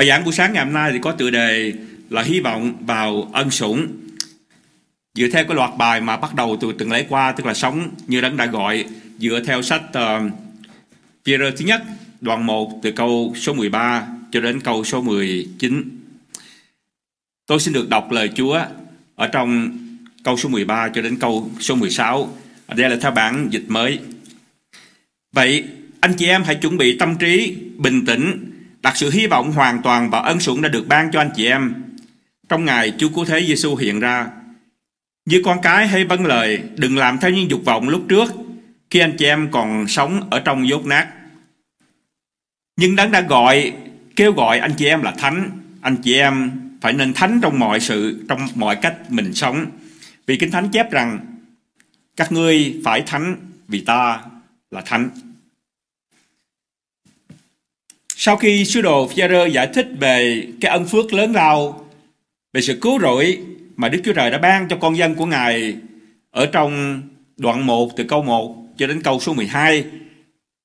Bài giảng buổi sáng ngày hôm nay thì có tựa đề là hy vọng vào ân sủng. Dựa theo cái loạt bài mà bắt đầu từ tuần lễ qua, tức là sống như đấng đã gọi, dựa theo sách ờ, uh, Peter thứ nhất, đoạn 1 từ câu số 13 cho đến câu số 19. Tôi xin được đọc lời Chúa ở trong câu số 13 cho đến câu số 16. Đây là theo bản dịch mới. Vậy anh chị em hãy chuẩn bị tâm trí, bình tĩnh, đặt sự hy vọng hoàn toàn vào ân sủng đã được ban cho anh chị em trong ngày Chúa Cứu Thế Giêsu hiện ra. Như con cái hay vâng lời, đừng làm theo những dục vọng lúc trước khi anh chị em còn sống ở trong dốt nát. Nhưng Đấng đã gọi, kêu gọi anh chị em là thánh, anh chị em phải nên thánh trong mọi sự, trong mọi cách mình sống. Vì Kinh Thánh chép rằng các ngươi phải thánh vì ta là thánh. Sau khi sứ đồ Phaerô giải thích về cái ân phước lớn lao, về sự cứu rỗi mà Đức Chúa Trời đã ban cho con dân của Ngài ở trong đoạn 1 từ câu 1 cho đến câu số 12,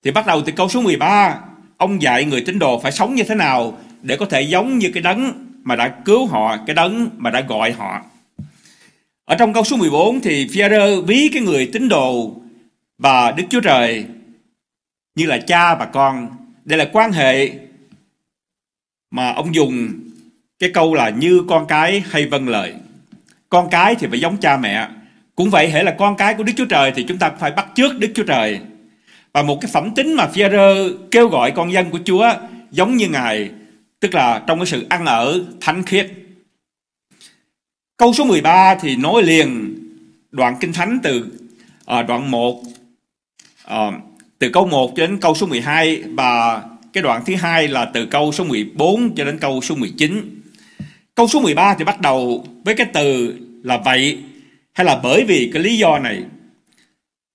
thì bắt đầu từ câu số 13, ông dạy người tín đồ phải sống như thế nào để có thể giống như cái đấng mà đã cứu họ, cái đấng mà đã gọi họ. Ở trong câu số 14 thì Phaerô ví cái người tín đồ và Đức Chúa Trời như là cha và con đây là quan hệ mà ông dùng cái câu là như con cái hay vâng lời. Con cái thì phải giống cha mẹ. Cũng vậy hệ là con cái của Đức Chúa Trời thì chúng ta phải bắt chước Đức Chúa Trời. Và một cái phẩm tính mà Phi-rơ kêu gọi con dân của Chúa giống như Ngài, tức là trong cái sự ăn ở thánh khiết. Câu số 13 thì nối liền đoạn Kinh Thánh từ uh, đoạn 1 uh, ờ, từ câu 1 cho đến câu số 12 và cái đoạn thứ hai là từ câu số 14 cho đến câu số 19. Câu số 13 thì bắt đầu với cái từ là vậy hay là bởi vì cái lý do này.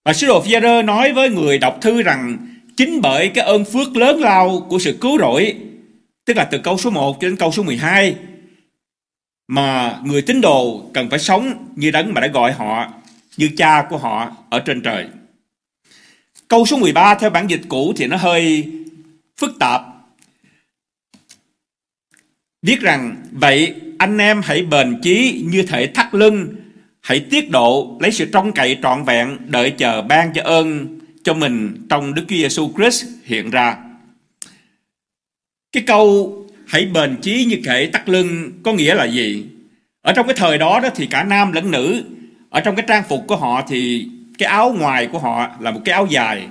Và sứ đồ phi nói với người đọc thư rằng chính bởi cái ơn phước lớn lao của sự cứu rỗi, tức là từ câu số 1 cho đến câu số 12 mà người tín đồ cần phải sống như đấng mà đã gọi họ như cha của họ ở trên trời. Câu số 13 theo bản dịch cũ thì nó hơi phức tạp. Viết rằng, vậy anh em hãy bền chí như thể thắt lưng, hãy tiết độ lấy sự trông cậy trọn vẹn đợi chờ ban cho ơn cho mình trong Đức Chúa Giêsu Christ hiện ra. Cái câu hãy bền chí như thể tắt lưng có nghĩa là gì? Ở trong cái thời đó đó thì cả nam lẫn nữ ở trong cái trang phục của họ thì cái áo ngoài của họ là một cái áo dài.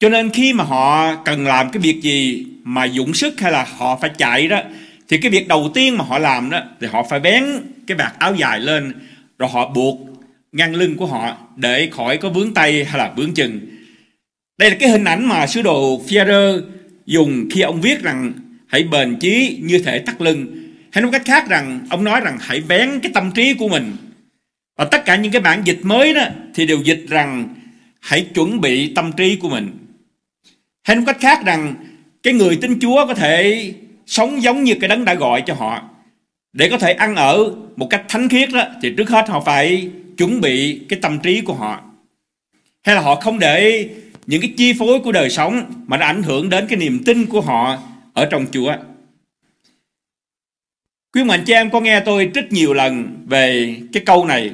Cho nên khi mà họ cần làm cái việc gì mà dụng sức hay là họ phải chạy đó, thì cái việc đầu tiên mà họ làm đó thì họ phải bén cái vạt áo dài lên, rồi họ buộc ngang lưng của họ để khỏi có vướng tay hay là vướng chân. Đây là cái hình ảnh mà sứ đồ Führer dùng khi ông viết rằng, hãy bền chí như thể tắt lưng. Hay nói cách khác rằng, ông nói rằng hãy bén cái tâm trí của mình và tất cả những cái bản dịch mới đó thì đều dịch rằng hãy chuẩn bị tâm trí của mình. Hay một cách khác rằng cái người tin Chúa có thể sống giống như cái đấng đã gọi cho họ. Để có thể ăn ở một cách thánh khiết đó, thì trước hết họ phải chuẩn bị cái tâm trí của họ. Hay là họ không để những cái chi phối của đời sống mà nó ảnh hưởng đến cái niềm tin của họ ở trong Chúa. Quý mạnh chị em có nghe tôi rất nhiều lần về cái câu này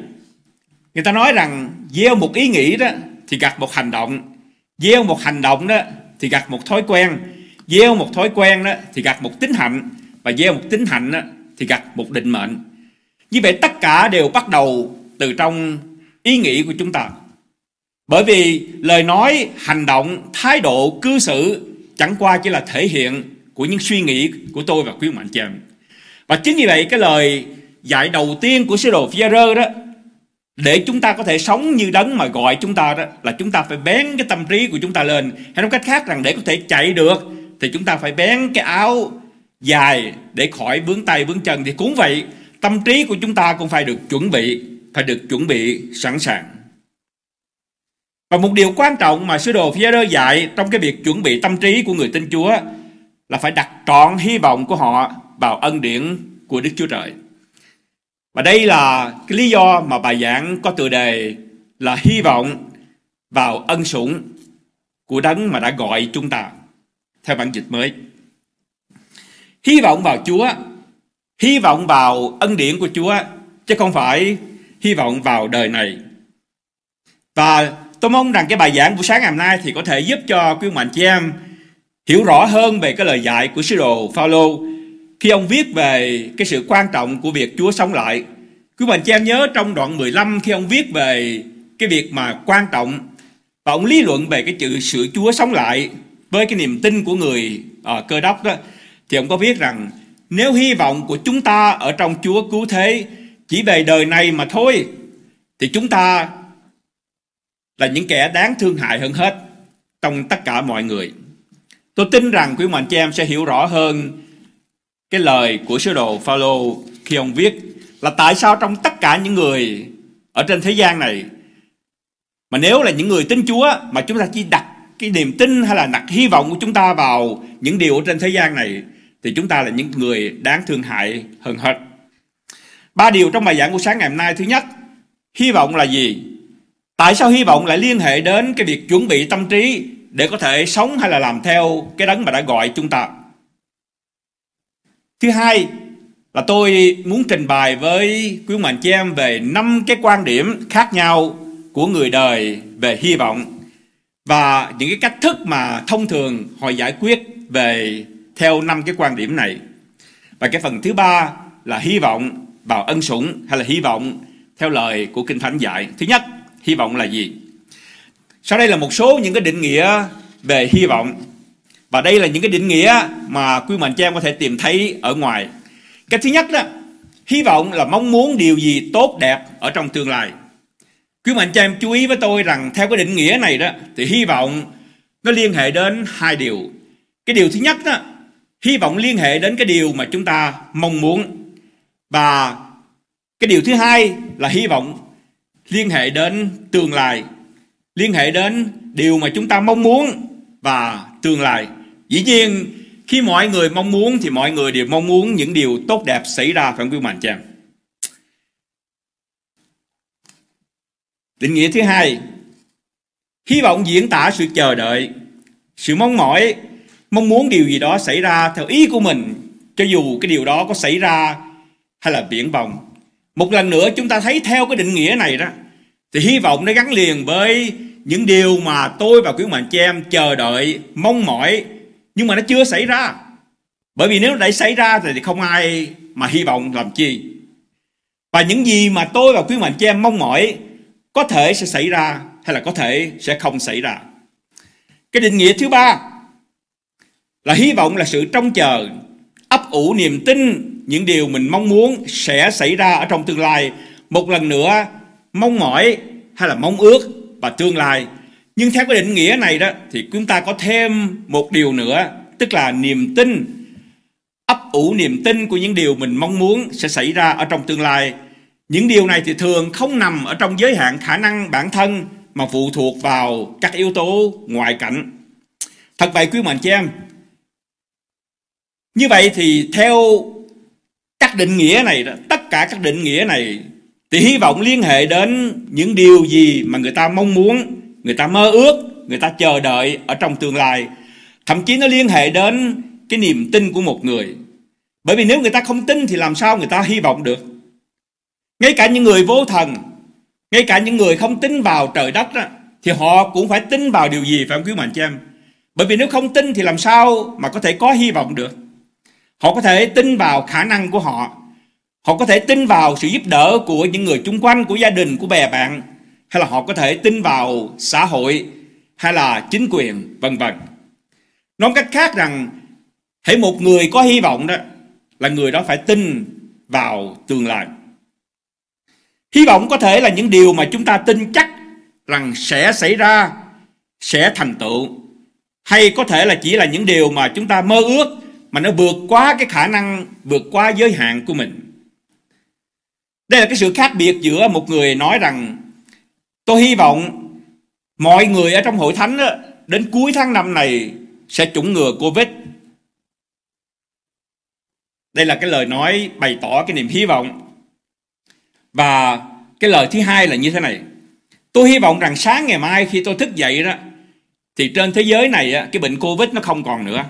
người ta nói rằng, gieo một ý nghĩ đó, thì gặt một hành động. Gieo một hành động đó, thì gặt một thói quen. Gieo một thói quen đó, thì gặt một tính hạnh. Và gieo một tính hạnh đó, thì gặt một định mệnh. Như vậy tất cả đều bắt đầu từ trong ý nghĩ của chúng ta. Bởi vì lời nói, hành động, thái độ, cư xử chẳng qua chỉ là thể hiện của những suy nghĩ của tôi và quý mạnh chị em. Và chính vì vậy cái lời dạy đầu tiên của sứ đồ phi đó để chúng ta có thể sống như đấng mà gọi chúng ta đó, là chúng ta phải bén cái tâm trí của chúng ta lên. Hay nói cách khác rằng để có thể chạy được, thì chúng ta phải bén cái áo dài để khỏi vướng tay, vướng chân. Thì cũng vậy, tâm trí của chúng ta cũng phải được chuẩn bị, phải được chuẩn bị sẵn sàng. Và một điều quan trọng mà sứ đồ phía dạy trong cái việc chuẩn bị tâm trí của người tin Chúa là phải đặt trọn hy vọng của họ vào ân điển của Đức Chúa Trời. Và đây là cái lý do mà bài giảng có tựa đề là hy vọng vào ân sủng của đấng mà đã gọi chúng ta theo bản dịch mới. hy vọng vào Chúa, hy vọng vào ân điển của Chúa, chứ không phải hy vọng vào đời này. Và tôi mong rằng cái bài giảng buổi sáng ngày hôm nay thì có thể giúp cho quý mạnh chị em hiểu rõ hơn về cái lời dạy của sứ đồ Phaolô khi ông viết về cái sự quan trọng của việc Chúa sống lại. Quý bạn cho em nhớ trong đoạn 15 khi ông viết về cái việc mà quan trọng và ông lý luận về cái chữ sự Chúa sống lại với cái niềm tin của người à, cơ đốc đó thì ông có viết rằng nếu hy vọng của chúng ta ở trong Chúa cứu thế chỉ về đời này mà thôi thì chúng ta là những kẻ đáng thương hại hơn hết trong tất cả mọi người. Tôi tin rằng quý mạnh chị em sẽ hiểu rõ hơn cái lời của sứ đồ Phaolô khi ông viết là tại sao trong tất cả những người ở trên thế gian này mà nếu là những người tin Chúa mà chúng ta chỉ đặt cái niềm tin hay là đặt hy vọng của chúng ta vào những điều ở trên thế gian này thì chúng ta là những người đáng thương hại hơn hết. Ba điều trong bài giảng của sáng ngày hôm nay. Thứ nhất, hy vọng là gì? Tại sao hy vọng lại liên hệ đến cái việc chuẩn bị tâm trí để có thể sống hay là làm theo cái đấng mà đã gọi chúng ta? Thứ hai là tôi muốn trình bày với quý mạnh chị em về năm cái quan điểm khác nhau của người đời về hy vọng và những cái cách thức mà thông thường họ giải quyết về theo năm cái quan điểm này. Và cái phần thứ ba là hy vọng vào ân sủng hay là hy vọng theo lời của Kinh Thánh dạy. Thứ nhất, hy vọng là gì? Sau đây là một số những cái định nghĩa về hy vọng. Và đây là những cái định nghĩa mà quý mạnh cho em có thể tìm thấy ở ngoài. Cái thứ nhất đó, hy vọng là mong muốn điều gì tốt đẹp ở trong tương lai. Quý mạnh cho em chú ý với tôi rằng theo cái định nghĩa này đó thì hy vọng nó liên hệ đến hai điều. Cái điều thứ nhất đó, hy vọng liên hệ đến cái điều mà chúng ta mong muốn. Và cái điều thứ hai là hy vọng liên hệ đến tương lai, liên hệ đến điều mà chúng ta mong muốn và tương lai. Dĩ nhiên khi mọi người mong muốn thì mọi người đều mong muốn những điều tốt đẹp xảy ra phải không quý mạnh cho em? Định nghĩa thứ hai, hy vọng diễn tả sự chờ đợi, sự mong mỏi, mong muốn điều gì đó xảy ra theo ý của mình, cho dù cái điều đó có xảy ra hay là viễn vọng. Một lần nữa chúng ta thấy theo cái định nghĩa này đó, thì hy vọng nó gắn liền với những điều mà tôi và quý mạnh chị em chờ đợi, mong mỏi, nhưng mà nó chưa xảy ra. Bởi vì nếu đã xảy ra thì không ai mà hy vọng làm chi. Và những gì mà tôi và quý mệnh chị em mong mỏi có thể sẽ xảy ra hay là có thể sẽ không xảy ra. Cái định nghĩa thứ ba là hy vọng là sự trông chờ, ấp ủ niềm tin những điều mình mong muốn sẽ xảy ra ở trong tương lai. Một lần nữa, mong mỏi hay là mong ước và tương lai. Nhưng theo cái định nghĩa này đó thì chúng ta có thêm một điều nữa, tức là niềm tin, ấp ủ niềm tin của những điều mình mong muốn sẽ xảy ra ở trong tương lai những điều này thì thường không nằm ở trong giới hạn khả năng bản thân mà phụ thuộc vào các yếu tố ngoại cảnh. Thật vậy quý mạnh chị em. Như vậy thì theo các định nghĩa này, tất cả các định nghĩa này thì hy vọng liên hệ đến những điều gì mà người ta mong muốn, người ta mơ ước, người ta chờ đợi ở trong tương lai. Thậm chí nó liên hệ đến cái niềm tin của một người. Bởi vì nếu người ta không tin thì làm sao người ta hy vọng được? ngay cả những người vô thần ngay cả những người không tin vào trời đất đó, thì họ cũng phải tin vào điều gì phải không quý mạnh cho em bởi vì nếu không tin thì làm sao mà có thể có hy vọng được họ có thể tin vào khả năng của họ họ có thể tin vào sự giúp đỡ của những người chung quanh của gia đình của bè bạn hay là họ có thể tin vào xã hội hay là chính quyền vân vân nói cách khác rằng hãy một người có hy vọng đó là người đó phải tin vào tương lai Hy vọng có thể là những điều mà chúng ta tin chắc rằng sẽ xảy ra, sẽ thành tựu. Hay có thể là chỉ là những điều mà chúng ta mơ ước mà nó vượt quá cái khả năng, vượt quá giới hạn của mình. Đây là cái sự khác biệt giữa một người nói rằng tôi hy vọng mọi người ở trong hội thánh đó, đến cuối tháng năm này sẽ chủng ngừa Covid. Đây là cái lời nói bày tỏ cái niềm hy vọng và cái lời thứ hai là như thế này. Tôi hy vọng rằng sáng ngày mai khi tôi thức dậy đó thì trên thế giới này cái bệnh Covid nó không còn nữa.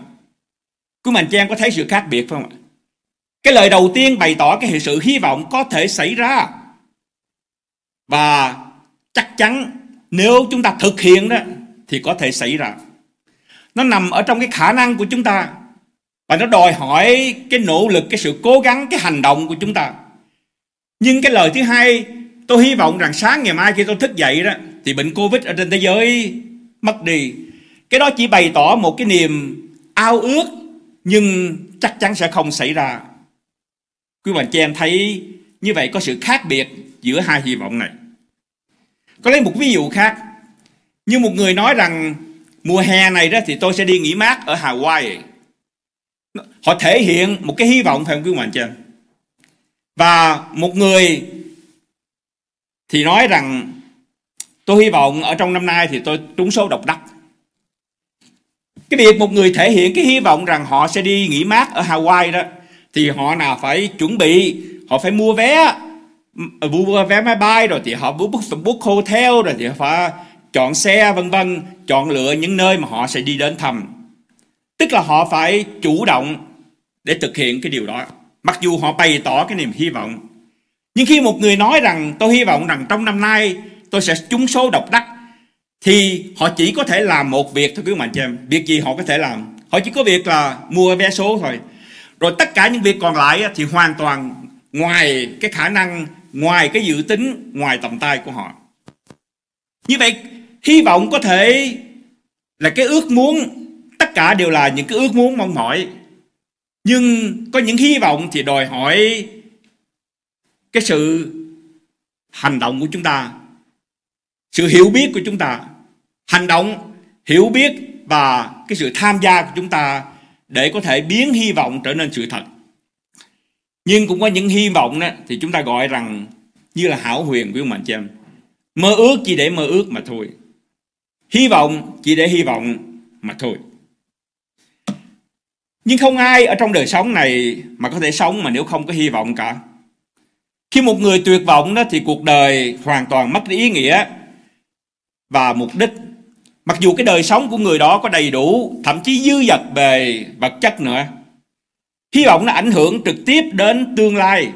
Quý mạnh trang có thấy sự khác biệt không ạ? Cái lời đầu tiên bày tỏ cái sự hy vọng có thể xảy ra. Và chắc chắn nếu chúng ta thực hiện đó thì có thể xảy ra. Nó nằm ở trong cái khả năng của chúng ta và nó đòi hỏi cái nỗ lực, cái sự cố gắng, cái hành động của chúng ta. Nhưng cái lời thứ hai, tôi hy vọng rằng sáng ngày mai khi tôi thức dậy đó thì bệnh Covid ở trên thế giới mất đi. Cái đó chỉ bày tỏ một cái niềm ao ước nhưng chắc chắn sẽ không xảy ra. Quý bạn chị em thấy như vậy có sự khác biệt giữa hai hy vọng này. Có lấy một ví dụ khác. Như một người nói rằng mùa hè này đó thì tôi sẽ đi nghỉ mát ở Hawaii. Họ thể hiện một cái hy vọng phải không quý bạn chị? Và một người thì nói rằng tôi hy vọng ở trong năm nay thì tôi trúng số độc đắc. Cái việc một người thể hiện cái hy vọng rằng họ sẽ đi nghỉ mát ở Hawaii đó thì họ nào phải chuẩn bị, họ phải mua vé mua vé máy bay rồi thì họ book, book hotel rồi thì họ phải chọn xe vân vân chọn lựa những nơi mà họ sẽ đi đến thăm. Tức là họ phải chủ động để thực hiện cái điều đó. Mặc dù họ bày tỏ cái niềm hy vọng. Nhưng khi một người nói rằng tôi hy vọng rằng trong năm nay tôi sẽ trúng số độc đắc thì họ chỉ có thể làm một việc thôi quý mạnh chị em. Việc gì họ có thể làm? Họ chỉ có việc là mua vé số thôi. Rồi tất cả những việc còn lại thì hoàn toàn ngoài cái khả năng ngoài cái dự tính, ngoài tầm tay của họ. Như vậy, hy vọng có thể là cái ước muốn, tất cả đều là những cái ước muốn mong mỏi. Nhưng có những hy vọng thì đòi hỏi cái sự hành động của chúng ta, sự hiểu biết của chúng ta. Hành động, hiểu biết và cái sự tham gia của chúng ta để có thể biến hy vọng trở nên sự thật nhưng cũng có những hy vọng đó, thì chúng ta gọi rằng như là hảo huyền, quý ông anh chị em. Mơ ước chỉ để mơ ước mà thôi. Hy vọng chỉ để hy vọng mà thôi. Nhưng không ai ở trong đời sống này mà có thể sống mà nếu không có hy vọng cả. Khi một người tuyệt vọng đó thì cuộc đời hoàn toàn mất đi ý nghĩa và mục đích. Mặc dù cái đời sống của người đó có đầy đủ, thậm chí dư dật về vật chất nữa hy vọng nó ảnh hưởng trực tiếp đến tương lai.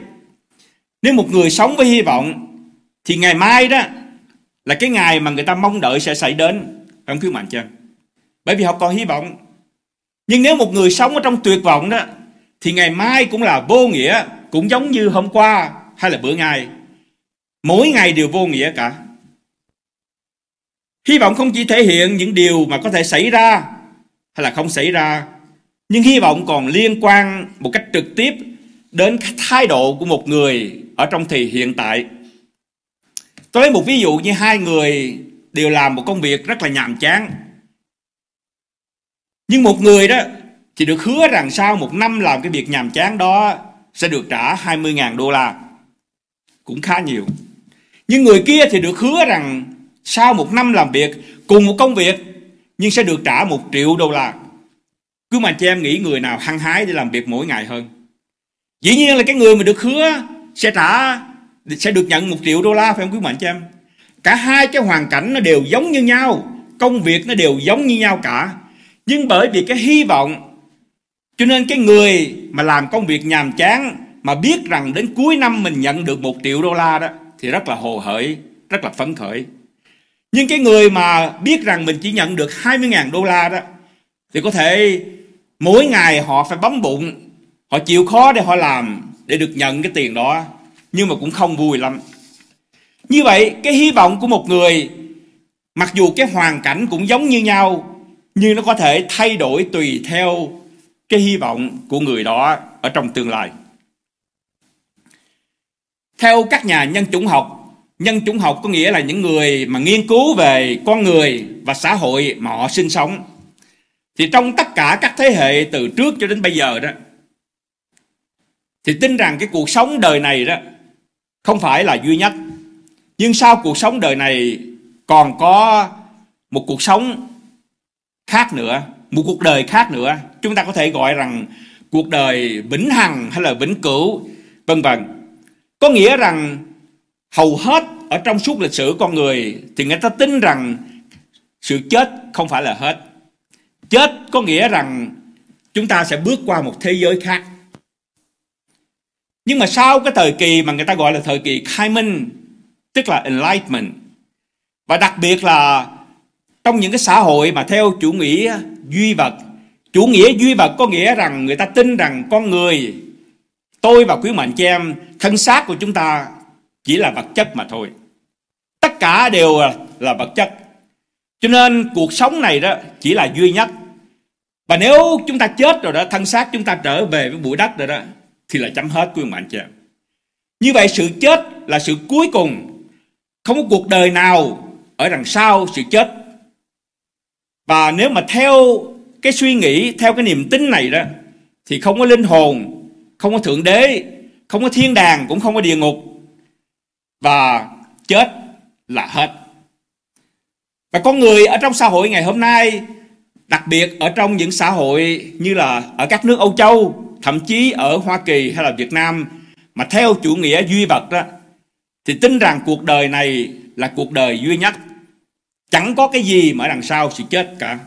Nếu một người sống với hy vọng, thì ngày mai đó là cái ngày mà người ta mong đợi sẽ xảy đến. Không khuyến mạnh chưa? Bởi vì họ còn hy vọng. Nhưng nếu một người sống ở trong tuyệt vọng đó, thì ngày mai cũng là vô nghĩa, cũng giống như hôm qua hay là bữa ngày. Mỗi ngày đều vô nghĩa cả. Hy vọng không chỉ thể hiện những điều mà có thể xảy ra hay là không xảy ra nhưng hy vọng còn liên quan một cách trực tiếp đến thái độ của một người ở trong thì hiện tại tôi lấy một ví dụ như hai người đều làm một công việc rất là nhàm chán nhưng một người đó thì được hứa rằng sau một năm làm cái việc nhàm chán đó sẽ được trả 20.000 đô la. Cũng khá nhiều. Nhưng người kia thì được hứa rằng sau một năm làm việc cùng một công việc nhưng sẽ được trả một triệu đô la. Cứ mà chị em nghĩ người nào hăng hái để làm việc mỗi ngày hơn. Dĩ nhiên là cái người mà được hứa sẽ trả sẽ được nhận một triệu đô la phải không quý mạnh cho em? Cả hai cái hoàn cảnh nó đều giống như nhau, công việc nó đều giống như nhau cả. Nhưng bởi vì cái hy vọng cho nên cái người mà làm công việc nhàm chán mà biết rằng đến cuối năm mình nhận được một triệu đô la đó thì rất là hồ hởi, rất là phấn khởi. Nhưng cái người mà biết rằng mình chỉ nhận được 20.000 đô la đó thì có thể mỗi ngày họ phải bấm bụng, họ chịu khó để họ làm để được nhận cái tiền đó nhưng mà cũng không vui lắm. Như vậy cái hy vọng của một người mặc dù cái hoàn cảnh cũng giống như nhau nhưng nó có thể thay đổi tùy theo cái hy vọng của người đó ở trong tương lai. Theo các nhà nhân chủng học, nhân chủng học có nghĩa là những người mà nghiên cứu về con người và xã hội mà họ sinh sống. Thì trong tất cả các thế hệ từ trước cho đến bây giờ đó, thì tin rằng cái cuộc sống đời này đó không phải là duy nhất. Nhưng sau cuộc sống đời này còn có một cuộc sống khác nữa một cuộc đời khác nữa. Chúng ta có thể gọi rằng cuộc đời vĩnh hằng hay là vĩnh cửu vân vân. Có nghĩa rằng hầu hết ở trong suốt lịch sử con người thì người ta tin rằng sự chết không phải là hết chết có nghĩa rằng chúng ta sẽ bước qua một thế giới khác. Nhưng mà sau cái thời kỳ mà người ta gọi là thời kỳ khai minh, tức là enlightenment, và đặc biệt là trong những cái xã hội mà theo chủ nghĩa duy vật, chủ nghĩa duy vật có nghĩa rằng người ta tin rằng con người, tôi và quý mạnh cho em, thân xác của chúng ta chỉ là vật chất mà thôi. Tất cả đều là vật chất. Cho nên cuộc sống này đó chỉ là duy nhất. Và nếu chúng ta chết rồi đó, thân xác chúng ta trở về với bụi đất rồi đó, thì là chấm hết quý mạnh chị em. Như vậy sự chết là sự cuối cùng. Không có cuộc đời nào ở đằng sau sự chết. Và nếu mà theo cái suy nghĩ, theo cái niềm tin này đó, thì không có linh hồn, không có thượng đế, không có thiên đàng, cũng không có địa ngục. Và chết là hết. Và con người ở trong xã hội ngày hôm nay, đặc biệt ở trong những xã hội như là ở các nước Âu Châu, thậm chí ở Hoa Kỳ hay là Việt Nam, mà theo chủ nghĩa duy vật đó, thì tin rằng cuộc đời này là cuộc đời duy nhất. Chẳng có cái gì mà ở đằng sau sự chết cả.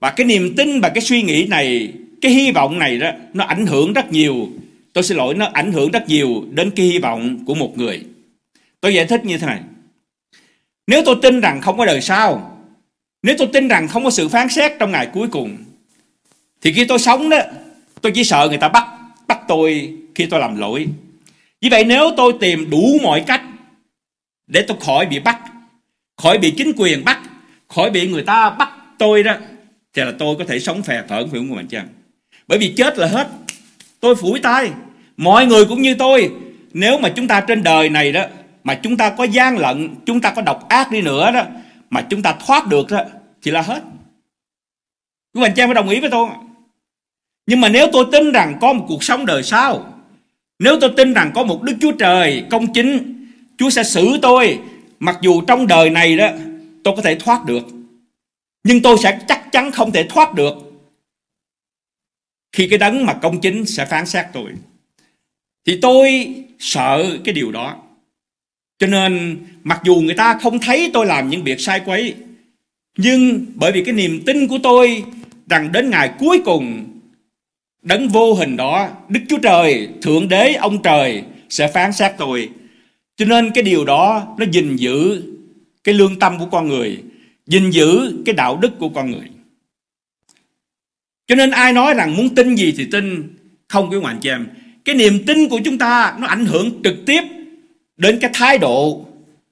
Và cái niềm tin và cái suy nghĩ này, cái hy vọng này đó, nó ảnh hưởng rất nhiều. Tôi xin lỗi, nó ảnh hưởng rất nhiều đến cái hy vọng của một người. Tôi giải thích như thế này. Nếu tôi tin rằng không có đời sau, nếu tôi tin rằng không có sự phán xét trong ngày cuối cùng, thì khi tôi sống đó, tôi chỉ sợ người ta bắt bắt tôi khi tôi làm lỗi. Vì vậy nếu tôi tìm đủ mọi cách để tôi khỏi bị bắt, khỏi bị chính quyền bắt, khỏi bị người ta bắt tôi đó, thì là tôi có thể sống phè phỡn phải không của mình chăng? Bởi vì chết là hết. Tôi phủi tay. Mọi người cũng như tôi. Nếu mà chúng ta trên đời này đó mà chúng ta có gian lận, chúng ta có độc ác đi nữa đó mà chúng ta thoát được đó thì là hết. Quý anh chị em có đồng ý với tôi. Nhưng mà nếu tôi tin rằng có một cuộc sống đời sau, nếu tôi tin rằng có một Đức Chúa Trời công chính, Chúa sẽ xử tôi, mặc dù trong đời này đó tôi có thể thoát được, nhưng tôi sẽ chắc chắn không thể thoát được khi cái đấng mà công chính sẽ phán xét tôi. Thì tôi sợ cái điều đó. Cho nên mặc dù người ta không thấy tôi làm những việc sai quấy, nhưng bởi vì cái niềm tin của tôi rằng đến ngày cuối cùng đấng vô hình đó, Đức Chúa Trời, Thượng Đế, ông Trời sẽ phán xét tôi. Cho nên cái điều đó nó gìn giữ cái lương tâm của con người, gìn giữ cái đạo đức của con người. Cho nên ai nói rằng muốn tin gì thì tin, không quý ngoại chị em. Cái niềm tin của chúng ta nó ảnh hưởng trực tiếp đến cái thái độ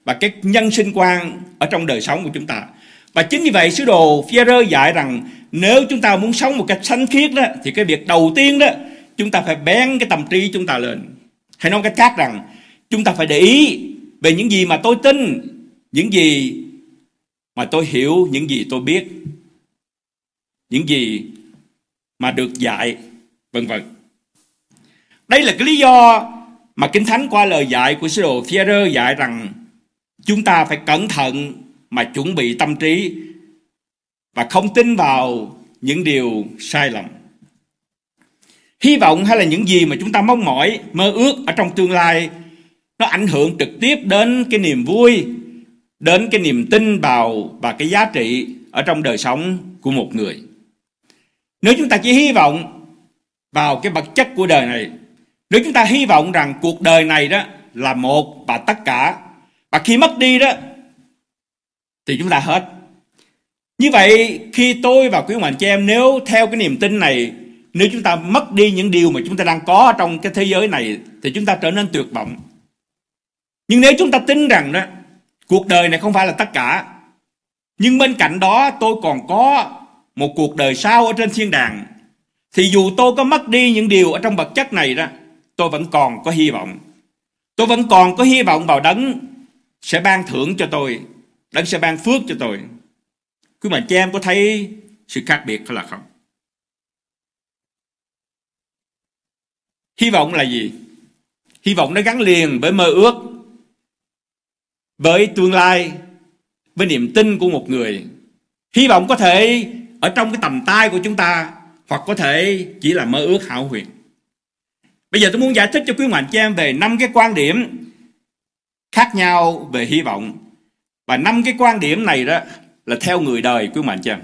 và cái nhân sinh quan ở trong đời sống của chúng ta. Và chính vì vậy sứ đồ Phi-rơ dạy rằng nếu chúng ta muốn sống một cách thánh khiết đó thì cái việc đầu tiên đó chúng ta phải bén cái tâm trí chúng ta lên. Hay nói cách khác rằng chúng ta phải để ý về những gì mà tôi tin, những gì mà tôi hiểu, những gì tôi biết, những gì mà được dạy, vân vân. Đây là cái lý do mà Kinh Thánh qua lời dạy của sứ đồ Phi-rơ dạy rằng chúng ta phải cẩn thận mà chuẩn bị tâm trí và không tin vào những điều sai lầm. Hy vọng hay là những gì mà chúng ta mong mỏi, mơ ước ở trong tương lai nó ảnh hưởng trực tiếp đến cái niềm vui, đến cái niềm tin vào và cái giá trị ở trong đời sống của một người. Nếu chúng ta chỉ hy vọng vào cái vật chất của đời này nếu chúng ta hy vọng rằng cuộc đời này đó là một và tất cả, và khi mất đi đó, thì chúng ta hết. Như vậy, khi tôi và quý mạnh chị em nếu theo cái niềm tin này, nếu chúng ta mất đi những điều mà chúng ta đang có trong cái thế giới này, thì chúng ta trở nên tuyệt vọng. Nhưng nếu chúng ta tin rằng đó, cuộc đời này không phải là tất cả, nhưng bên cạnh đó tôi còn có một cuộc đời sau ở trên thiên đàng, thì dù tôi có mất đi những điều ở trong vật chất này đó tôi vẫn còn có hy vọng. Tôi vẫn còn có hy vọng vào đấng sẽ ban thưởng cho tôi, đấng sẽ ban phước cho tôi. Quý mà chị em có thấy sự khác biệt hay là không? Hy vọng là gì? Hy vọng nó gắn liền với mơ ước, với tương lai, với niềm tin của một người. Hy vọng có thể ở trong cái tầm tay của chúng ta hoặc có thể chỉ là mơ ước hão huyền. Bây giờ tôi muốn giải thích cho quý mạnh chị em về năm cái quan điểm khác nhau về hy vọng. Và năm cái quan điểm này đó là theo người đời quý mạnh chị em.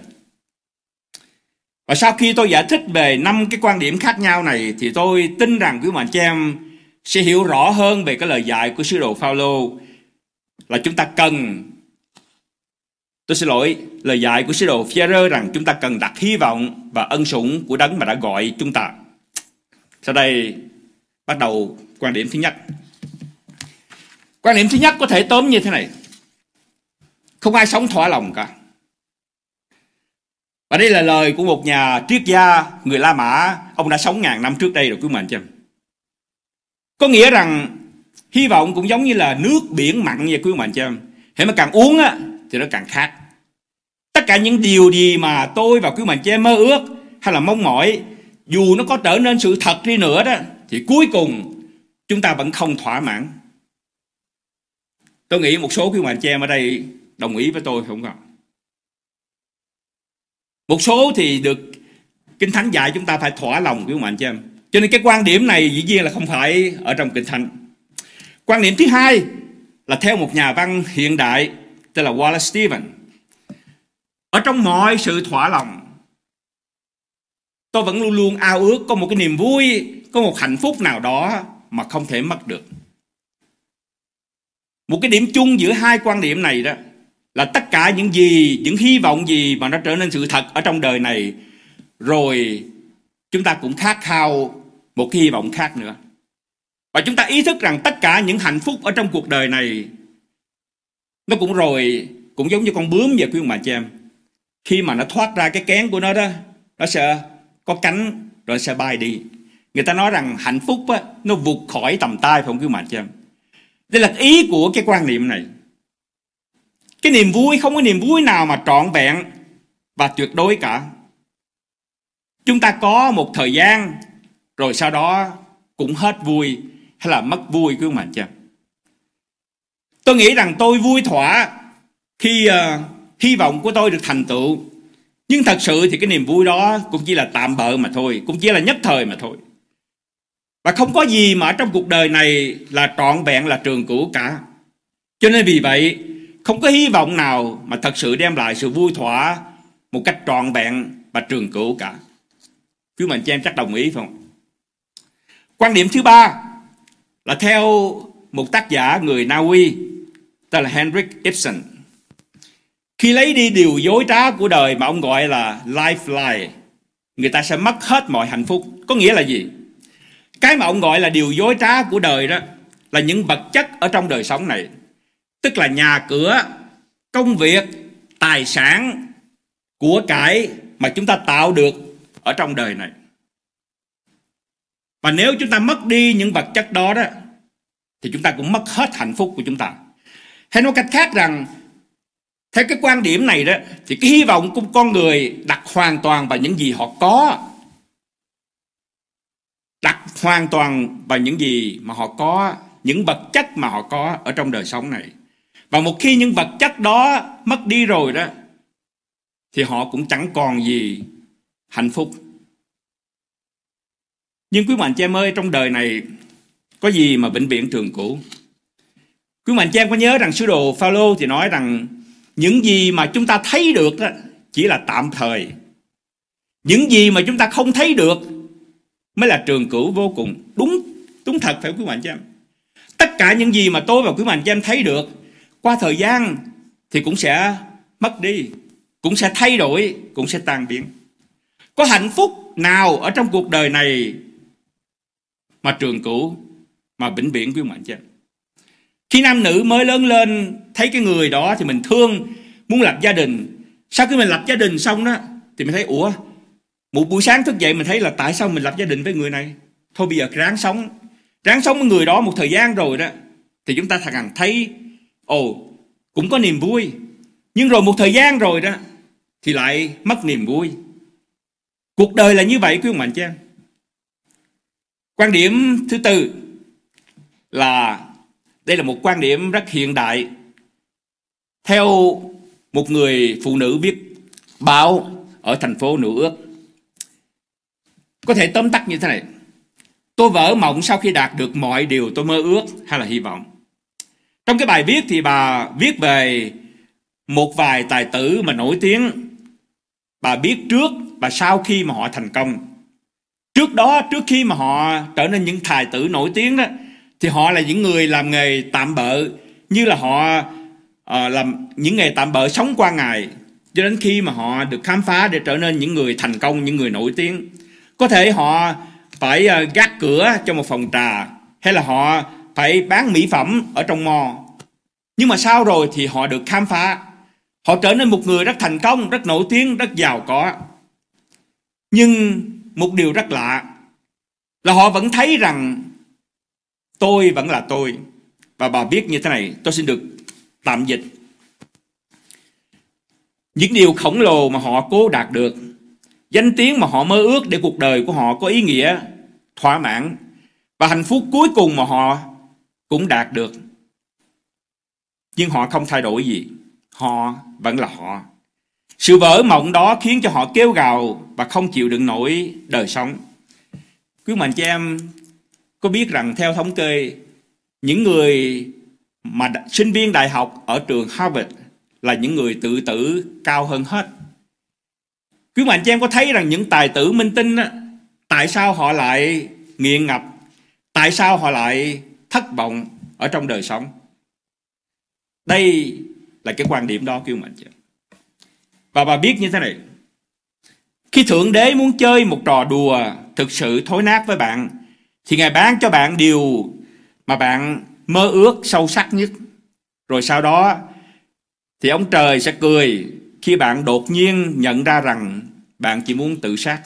Và sau khi tôi giải thích về năm cái quan điểm khác nhau này thì tôi tin rằng quý mạnh chị em sẽ hiểu rõ hơn về cái lời dạy của sứ đồ Phaolô là chúng ta cần, tôi xin lỗi, lời dạy của sứ đồ Phaolô rằng chúng ta cần đặt hy vọng và ân sủng của đấng mà đã gọi chúng ta. Sau đây bắt đầu quan điểm thứ nhất. Quan điểm thứ nhất có thể tóm như thế này. Không ai sống thỏa lòng cả. Và đây là lời của một nhà triết gia người La Mã, ông đã sống ngàn năm trước đây rồi quý mệnh chứ. Có nghĩa rằng hy vọng cũng giống như là nước biển mặn vậy quý mệnh chứ. Thế mà càng uống á thì nó càng khác. Tất cả những điều gì mà tôi và quý mệnh chị mơ ước hay là mong mỏi dù nó có trở nên sự thật đi nữa đó thì cuối cùng chúng ta vẫn không thỏa mãn. Tôi nghĩ một số quý bạn chị em ở đây đồng ý với tôi không ạ? Một số thì được Kinh Thánh dạy chúng ta phải thỏa lòng quý bạn chị em. Cho nên cái quan điểm này dĩ nhiên là không phải ở trong Kinh Thánh. Quan điểm thứ hai là theo một nhà văn hiện đại tên là Wallace Stevens. Ở trong mọi sự thỏa lòng tôi vẫn luôn luôn ao ước có một cái niềm vui, có một hạnh phúc nào đó mà không thể mất được. Một cái điểm chung giữa hai quan điểm này đó là tất cả những gì, những hy vọng gì mà nó trở nên sự thật ở trong đời này rồi chúng ta cũng khát khao một cái hy vọng khác nữa. Và chúng ta ý thức rằng tất cả những hạnh phúc ở trong cuộc đời này nó cũng rồi cũng giống như con bướm vậy quý ông bà chị em. Khi mà nó thoát ra cái kén của nó đó, nó sẽ có cánh rồi sẽ bay đi. Người ta nói rằng hạnh phúc á, nó vụt khỏi tầm tay phải không quý mạnh chứ. Đây là ý của cái quan niệm này. Cái niềm vui không có niềm vui nào mà trọn vẹn và tuyệt đối cả. Chúng ta có một thời gian rồi sau đó cũng hết vui hay là mất vui quý mạnh chứ. Tôi nghĩ rằng tôi vui thỏa khi uh, hy vọng của tôi được thành tựu. Nhưng thật sự thì cái niềm vui đó cũng chỉ là tạm bợ mà thôi, cũng chỉ là nhất thời mà thôi. Và không có gì mà ở trong cuộc đời này là trọn vẹn là trường cửu cả. Cho nên vì vậy, không có hy vọng nào mà thật sự đem lại sự vui thỏa một cách trọn vẹn và trường cửu cả. Quý mình cho em chắc đồng ý không? Quan điểm thứ ba là theo một tác giả người Na Uy tên là Henrik Ibsen. Khi lấy đi điều dối trá của đời mà ông gọi là life lie, người ta sẽ mất hết mọi hạnh phúc. Có nghĩa là gì? Cái mà ông gọi là điều dối trá của đời đó là những vật chất ở trong đời sống này. Tức là nhà cửa, công việc, tài sản, của cải mà chúng ta tạo được ở trong đời này. Và nếu chúng ta mất đi những vật chất đó đó thì chúng ta cũng mất hết hạnh phúc của chúng ta. Hay nói cách khác rằng theo cái quan điểm này đó thì cái hy vọng của con người đặt hoàn toàn vào những gì họ có. Đặt hoàn toàn vào những gì mà họ có, những vật chất mà họ có ở trong đời sống này. Và một khi những vật chất đó mất đi rồi đó thì họ cũng chẳng còn gì hạnh phúc. Nhưng quý mạnh chị em ơi, trong đời này có gì mà vĩnh viễn trường cũ? Quý mạnh chị em có nhớ rằng sứ đồ Phaolô thì nói rằng những gì mà chúng ta thấy được đó chỉ là tạm thời. Những gì mà chúng ta không thấy được mới là trường cửu vô cùng. Đúng đúng thật phải quý mạnh cho em. Tất cả những gì mà tôi và quý mạnh cho em thấy được qua thời gian thì cũng sẽ mất đi, cũng sẽ thay đổi, cũng sẽ tan biến. Có hạnh phúc nào ở trong cuộc đời này mà trường cửu mà vĩnh viễn quý mạnh cho em. Khi nam nữ mới lớn lên thấy cái người đó thì mình thương, muốn lập gia đình. Sau khi mình lập gia đình xong đó thì mình thấy ủa một buổi sáng thức dậy mình thấy là tại sao mình lập gia đình với người này? Thôi bây giờ ráng sống, ráng sống với người đó một thời gian rồi đó thì chúng ta thằng thấy ồ cũng có niềm vui. Nhưng rồi một thời gian rồi đó thì lại mất niềm vui. Cuộc đời là như vậy quý ông mạnh chứ? Quan điểm thứ tư là đây là một quan điểm rất hiện đại. Theo một người phụ nữ viết báo ở thành phố Nữ Ước. Có thể tóm tắt như thế này. Tôi vỡ mộng sau khi đạt được mọi điều tôi mơ ước hay là hy vọng. Trong cái bài viết thì bà viết về một vài tài tử mà nổi tiếng bà biết trước và sau khi mà họ thành công. Trước đó, trước khi mà họ trở nên những tài tử nổi tiếng đó, thì họ là những người làm nghề tạm bợ, như là họ uh, làm những nghề tạm bợ sống qua ngày, cho đến khi mà họ được khám phá để trở nên những người thành công, những người nổi tiếng. Có thể họ phải ờ, gác cửa cho một phòng trà, hay là họ phải bán mỹ phẩm ở trong mò. Nhưng mà sau rồi thì họ được khám phá, họ trở nên một người rất thành công, rất nổi tiếng, rất giàu có. Nhưng một điều rất lạ là họ vẫn thấy rằng tôi vẫn là tôi. Và bà biết như thế này, tôi xin được tạm dịch. Những điều khổng lồ mà họ cố đạt được, danh tiếng mà họ mơ ước để cuộc đời của họ có ý nghĩa, thỏa mãn và hạnh phúc cuối cùng mà họ cũng đạt được. Nhưng họ không thay đổi gì, họ vẫn là họ. Sự vỡ mộng đó khiến cho họ kêu gào và không chịu đựng nổi đời sống. Quý mạnh chị em có biết rằng theo thống kê, những người mà sinh viên đại học ở trường Harvard là những người tự tử cao hơn hết. Quý mạnh chị em có thấy rằng những tài tử minh tinh á, tại sao họ lại nghiện ngập, tại sao họ lại thất vọng ở trong đời sống. Đây là cái quan điểm đó kêu mạnh chị. Và bà biết như thế này. Khi Thượng Đế muốn chơi một trò đùa thực sự thối nát với bạn, thì Ngài bán cho bạn điều mà bạn mơ ước sâu sắc nhất. Rồi sau đó thì ông trời sẽ cười khi bạn đột nhiên nhận ra rằng bạn chỉ muốn tự sát.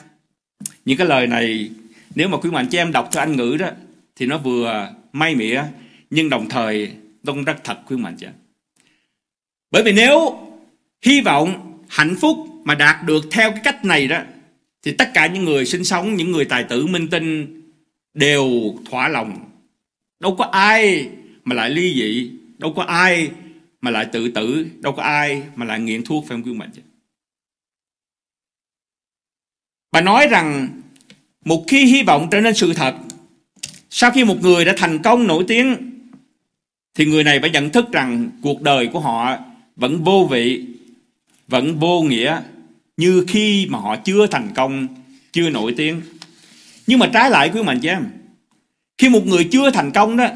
Những cái lời này, nếu mà quý mạnh cho em đọc theo Anh ngữ đó, thì nó vừa may mỉa, nhưng đồng thời nó cũng rất thật, quý mạnh cho. Bởi vì nếu hy vọng, hạnh phúc mà đạt được theo cái cách này đó, thì tất cả những người sinh sống, những người tài tử minh tinh đều thỏa lòng đâu có ai mà lại ly dị, đâu có ai mà lại tự tử đâu có ai mà lại nghiện thuốc phải không quý ông bà nói rằng một khi hy vọng trở nên sự thật sau khi một người đã thành công nổi tiếng thì người này phải nhận thức rằng cuộc đời của họ vẫn vô vị vẫn vô nghĩa như khi mà họ chưa thành công, chưa nổi tiếng. Nhưng mà trái lại quý mạnh chứ em, khi một người chưa thành công đó,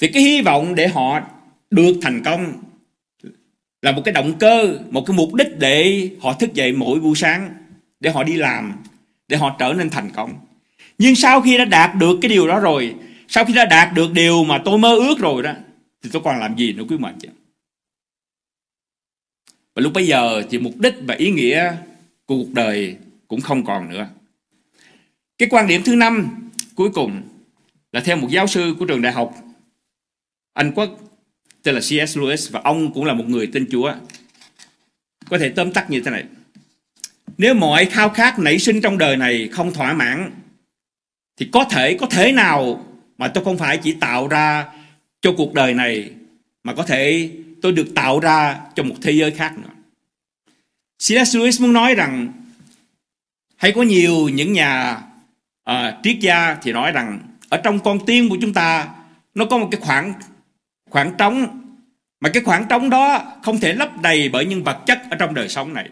thì cái hy vọng để họ được thành công là một cái động cơ, một cái mục đích để họ thức dậy mỗi buổi sáng, để họ đi làm, để họ trở nên thành công. Nhưng sau khi đã đạt được cái điều đó rồi, sau khi đã đạt được điều mà tôi mơ ước rồi đó, thì tôi còn làm gì nữa quý mệnh chứ? Và lúc bây giờ thì mục đích và ý nghĩa của cuộc đời cũng không còn nữa. Cái quan điểm thứ năm cuối cùng là theo một giáo sư của trường đại học Anh Quốc tên là C.S. Lewis và ông cũng là một người tin Chúa. Có thể tóm tắt như thế này. Nếu mọi khao khát nảy sinh trong đời này không thỏa mãn thì có thể có thể nào mà tôi không phải chỉ tạo ra cho cuộc đời này mà có thể tôi được tạo ra cho một thế giới khác nữa. C.S. Lewis muốn nói rằng hay có nhiều những nhà uh, triết gia thì nói rằng ở trong con tim của chúng ta nó có một cái khoảng khoảng trống mà cái khoảng trống đó không thể lấp đầy bởi những vật chất ở trong đời sống này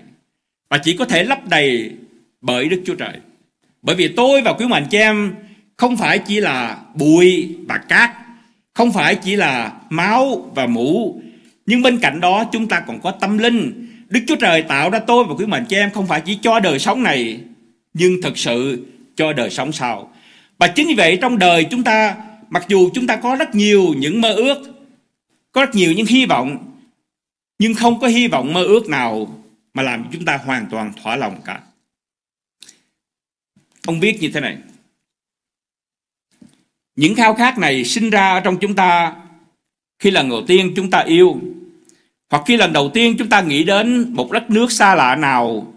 mà chỉ có thể lấp đầy bởi Đức Chúa Trời. Bởi vì tôi và quý mạnh chị em không phải chỉ là bụi và cát, không phải chỉ là máu và mũ, nhưng bên cạnh đó chúng ta còn có tâm linh. Đức Chúa Trời tạo ra tôi và quý mạnh cho em không phải chỉ cho đời sống này, nhưng thực sự cho đời sống sau. Và chính vì vậy trong đời chúng ta, mặc dù chúng ta có rất nhiều những mơ ước, có rất nhiều những hy vọng, nhưng không có hy vọng mơ ước nào mà làm chúng ta hoàn toàn thỏa lòng cả. Ông viết như thế này. Những khao khát này sinh ra ở trong chúng ta khi lần đầu tiên chúng ta yêu hoặc khi lần đầu tiên chúng ta nghĩ đến một đất nước xa lạ nào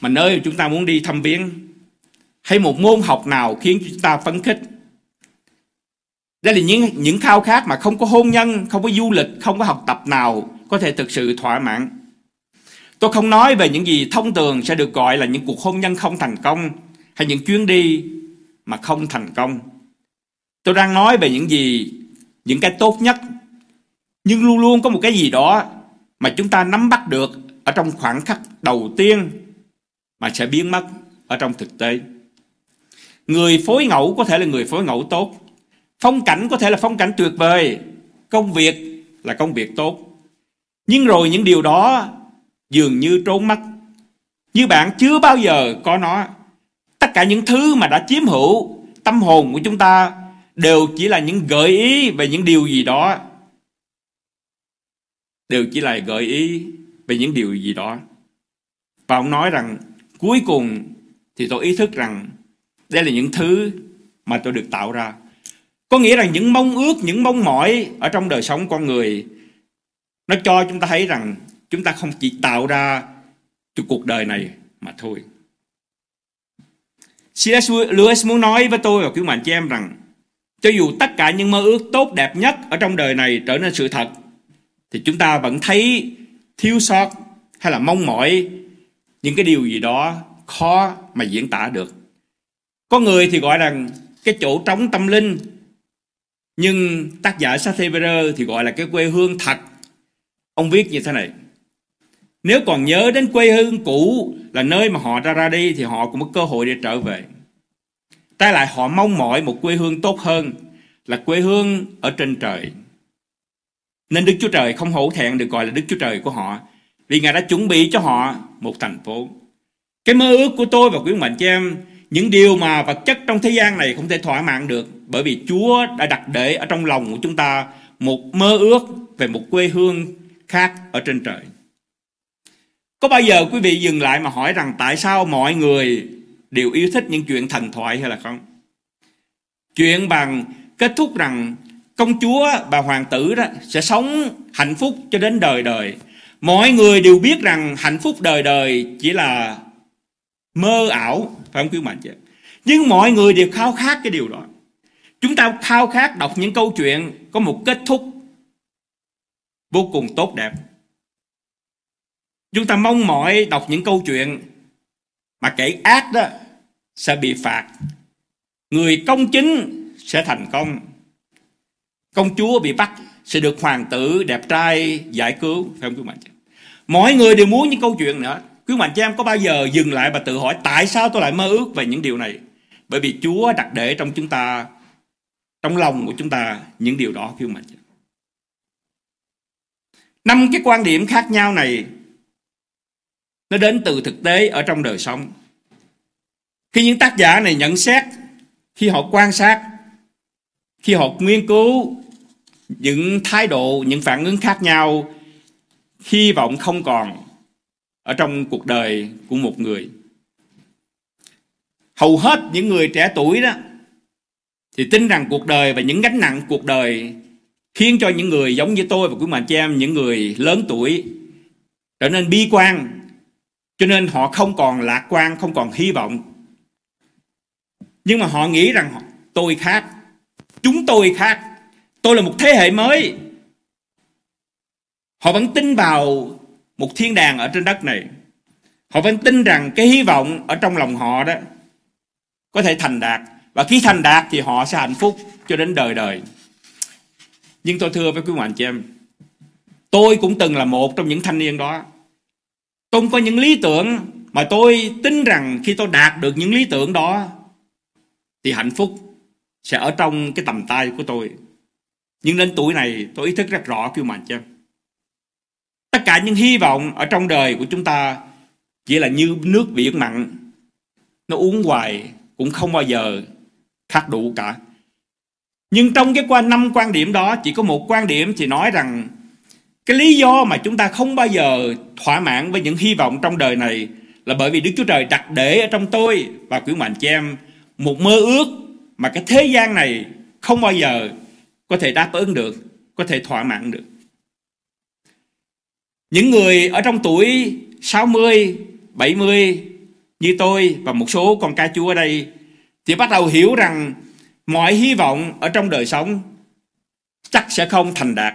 mà nơi chúng ta muốn đi thăm viếng hay một môn học nào khiến chúng ta phấn khích đây là những những khao khát mà không có hôn nhân, không có du lịch, không có học tập nào có thể thực sự thỏa mãn tôi không nói về những gì thông thường sẽ được gọi là những cuộc hôn nhân không thành công hay những chuyến đi mà không thành công tôi đang nói về những gì, những cái tốt nhất, nhưng luôn luôn có một cái gì đó mà chúng ta nắm bắt được ở trong khoảng khắc đầu tiên mà sẽ biến mất ở trong thực tế. Người phối ngẫu có thể là người phối ngẫu tốt. Phong cảnh có thể là phong cảnh tuyệt vời. Công việc là công việc tốt. Nhưng rồi những điều đó dường như trốn mất. Như bạn chưa bao giờ có nó. Tất cả những thứ mà đã chiếm hữu tâm hồn của chúng ta đều chỉ là những gợi ý về những điều gì đó. Đều chỉ là gợi ý về những điều gì đó. Và ông nói rằng, cuối cùng thì tôi ý thức rằng đây là những thứ mà tôi được tạo ra. Có nghĩa rằng những mong ước, những mong mỏi ở trong đời sống con người nó cho chúng ta thấy rằng chúng ta không chỉ tạo ra cho cuộc đời này mà thôi. C.S. Lewis muốn nói với tôi và quý mạng chị em rằng cho dù tất cả những mơ ước tốt đẹp nhất ở trong đời này trở nên sự thật thì chúng ta vẫn thấy thiếu sót hay là mong mỏi những cái điều gì đó khó mà diễn tả được. Có người thì gọi rằng cái chỗ trống tâm linh nhưng tác giả Sartre thì gọi là cái quê hương thật. Ông viết như thế này. Nếu còn nhớ đến quê hương cũ là nơi mà họ ra ra đi thì họ cũng có cơ hội để trở về. Trái lại, họ mong mỏi một quê hương tốt hơn, là quê hương ở trên trời. Nên Đức Chúa Trời không hổ thẹn được gọi là Đức Chúa Trời của họ, vì Ngài đã chuẩn bị cho họ một thành phố. Cái mơ ước của tôi và quý mạnh cho em những điều mà vật chất trong thế gian này không thể thỏa mãn được, bởi vì Chúa đã đặt để ở trong lòng của chúng ta một mơ ước về một quê hương khác ở trên trời. Có bao giờ quý vị dừng lại mà hỏi rằng tại sao mọi người đều yêu thích những chuyện thần thoại hay là không? Chuyện bằng kết thúc rằng công chúa bà hoàng tử đó sẽ sống hạnh phúc cho đến đời đời. Mọi người đều biết rằng hạnh phúc đời đời chỉ là mơ ảo, phải không quý mạnh chứ? Nhưng mọi người đều khao khát cái điều đó. Chúng ta khao khát đọc những câu chuyện có một kết thúc vô cùng tốt đẹp. Chúng ta mong mỏi đọc những câu chuyện mà kẻ ác đó sẽ bị phạt. Người công chính sẽ thành công. Công chúa bị bắt sẽ được hoàng tử đẹp trai giải cứu. Phải không quý mạnh? Mọi người đều muốn những câu chuyện nữa. Quý mạnh chị em có bao giờ dừng lại và tự hỏi tại sao tôi lại mơ ước về những điều này? Bởi vì Chúa đặt để trong chúng ta, trong lòng của chúng ta những điều đó quý mạnh chị em. Năm cái quan điểm khác nhau này nó đến từ thực tế ở trong đời sống. Khi những tác giả này nhận xét, khi họ quan sát, khi họ nghiên cứu những thái độ, những phản ứng khác nhau, hy vọng không còn ở trong cuộc đời của một người. Hầu hết những người trẻ tuổi đó thì tin rằng cuộc đời và những gánh nặng cuộc đời khiến cho những người giống như tôi và quý mạnh chị em, những người lớn tuổi trở nên bi quan, cho nên họ không còn lạc quan, không còn hy vọng. Nhưng mà họ nghĩ rằng tôi khác, chúng tôi khác, tôi là một thế hệ mới. Họ vẫn tin vào một thiên đàng ở trên đất này. Họ vẫn tin rằng cái hy vọng ở trong lòng họ đó có thể thành đạt. Và khi thành đạt thì họ sẽ hạnh phúc cho đến đời đời. Nhưng tôi thưa với quý bạn chị em, tôi cũng từng là một trong những thanh niên đó. Tôi có những lý tưởng mà tôi tin rằng khi tôi đạt được những lý tưởng đó thì hạnh phúc sẽ ở trong cái tầm tay của tôi. Nhưng đến tuổi này tôi ý thức rất rõ quý mạnh chị em. Tất cả những hy vọng ở trong đời của chúng ta chỉ là như nước biển mặn. Nó uống hoài cũng không bao giờ khát đủ cả. Nhưng trong cái quan năm quan điểm đó chỉ có một quan điểm thì nói rằng cái lý do mà chúng ta không bao giờ thỏa mãn với những hy vọng trong đời này là bởi vì Đức Chúa Trời đặt để ở trong tôi và quý mạnh chị em một mơ ước mà cái thế gian này không bao giờ có thể đáp ứng được, có thể thỏa mãn được. Những người ở trong tuổi 60, 70 như tôi và một số con ca chúa ở đây thì bắt đầu hiểu rằng mọi hy vọng ở trong đời sống chắc sẽ không thành đạt.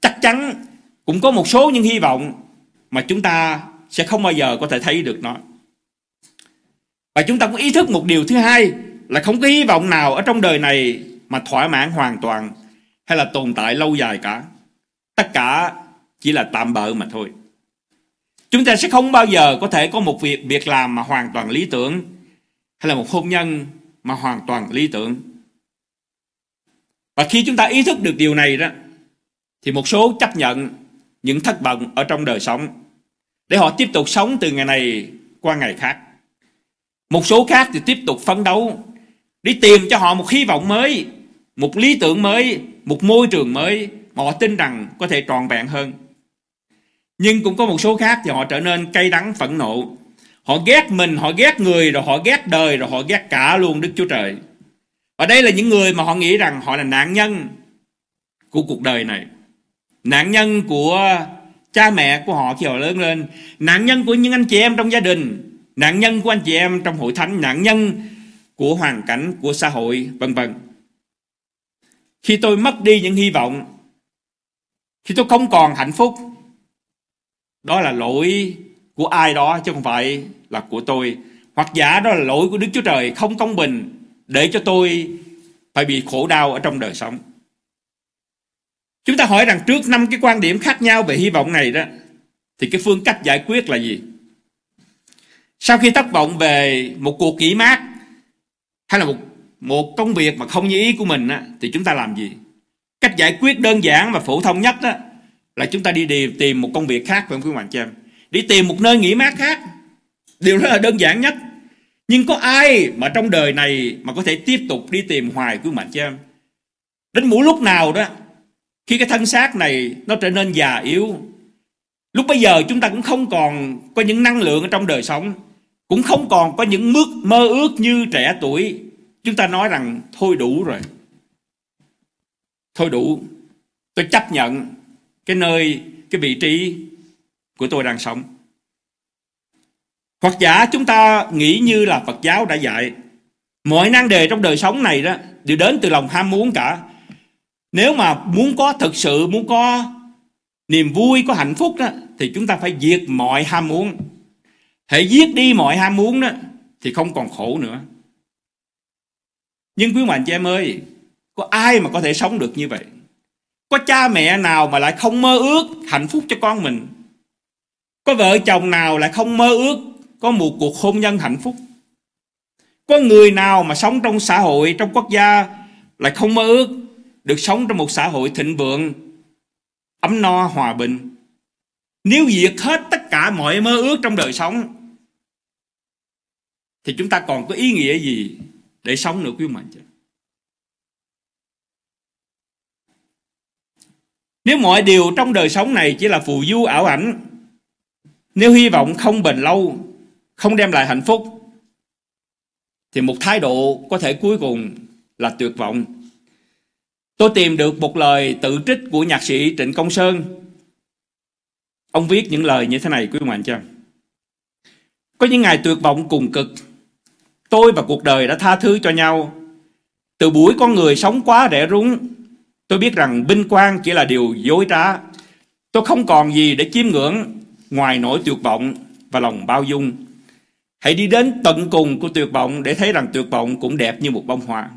Chắc chắn cũng có một số những hy vọng mà chúng ta sẽ không bao giờ có thể thấy được nó. Và chúng ta cũng ý thức một điều thứ hai là không có hy vọng nào ở trong đời này mà thỏa mãn hoàn toàn hay là tồn tại lâu dài cả. Tất cả chỉ là tạm bợ mà thôi. Chúng ta sẽ không bao giờ có thể có một việc việc làm mà hoàn toàn lý tưởng hay là một hôn nhân mà hoàn toàn lý tưởng. Và khi chúng ta ý thức được điều này đó thì một số chấp nhận những thất vọng ở trong đời sống để họ tiếp tục sống từ ngày này qua ngày khác. Một số khác thì tiếp tục phấn đấu đi tìm cho họ một hy vọng mới, một lý tưởng mới, một môi trường mới mà họ tin rằng có thể trọn vẹn hơn. Nhưng cũng có một số khác thì họ trở nên cay đắng phẫn nộ. Họ ghét mình, họ ghét người, rồi họ ghét đời, rồi họ ghét cả luôn Đức Chúa Trời. Và đây là những người mà họ nghĩ rằng họ là nạn nhân của cuộc đời này. Nạn nhân của cha mẹ của họ khi họ lớn lên. Nạn nhân của những anh chị em trong gia đình. Nạn nhân của anh chị em trong hội thánh. Nạn nhân của hoàn cảnh, của xã hội, vân vân. Khi tôi mất đi những hy vọng, khi tôi không còn hạnh phúc, đó là lỗi của ai đó chứ không phải là của tôi. Hoặc giả đó là lỗi của Đức Chúa Trời không công bình để cho tôi phải bị khổ đau ở trong đời sống. Chúng ta hỏi rằng trước năm cái quan điểm khác nhau về hy vọng này đó thì cái phương cách giải quyết là gì? Sau khi thất vọng về một cuộc nghỉ mát hay là một một công việc mà không như ý của mình á, thì chúng ta làm gì? Cách giải quyết đơn giản và phổ thông nhất đó là chúng ta đi, đi tìm một công việc khác phải không quý bạn chị em? Đi tìm một nơi nghỉ mát khác. Điều đó là đơn giản nhất. Nhưng có ai mà trong đời này mà có thể tiếp tục đi tìm hoài quý bạn chị em? Đến mỗi lúc nào đó khi cái thân xác này nó trở nên già yếu lúc bây giờ chúng ta cũng không còn có những năng lượng ở trong đời sống cũng không còn có những mức mơ ước như trẻ tuổi chúng ta nói rằng thôi đủ rồi thôi đủ tôi chấp nhận cái nơi, cái vị trí của tôi đang sống. Hoặc giả chúng ta nghĩ như là Phật giáo đã dạy, mọi năng đề trong đời sống này đó đều đến từ lòng ham muốn cả. Nếu mà muốn có thực sự, muốn có niềm vui, có hạnh phúc đó, thì chúng ta phải diệt mọi ham muốn. Hãy giết đi mọi ham muốn đó, thì không còn khổ nữa. Nhưng quý mạnh chị em ơi, có ai mà có thể sống được như vậy? Có cha mẹ nào mà lại không mơ ước hạnh phúc cho con mình có vợ chồng nào lại không mơ ước có một cuộc hôn nhân hạnh phúc có người nào mà sống trong xã hội trong quốc gia lại không mơ ước được sống trong một xã hội thịnh vượng, ấm no, hòa bình. Nếu diệt hết tất cả mọi mơ ước trong đời sống, thì chúng ta còn có ý nghĩa gì để sống nữa quý mạnh chứ? Nếu mọi điều trong đời sống này chỉ là phù du ảo ảnh, nếu hy vọng không bền lâu, không đem lại hạnh phúc, thì một thái độ có thể cuối cùng là tuyệt vọng Tôi tìm được một lời tự trích của nhạc sĩ Trịnh Công Sơn. Ông viết những lời như thế này quý ông anh cho. Có những ngày tuyệt vọng cùng cực, tôi và cuộc đời đã tha thứ cho nhau. Từ buổi con người sống quá rẻ rúng, tôi biết rằng vinh quang chỉ là điều dối trá. Tôi không còn gì để chiêm ngưỡng ngoài nỗi tuyệt vọng và lòng bao dung. Hãy đi đến tận cùng của tuyệt vọng để thấy rằng tuyệt vọng cũng đẹp như một bông hoa.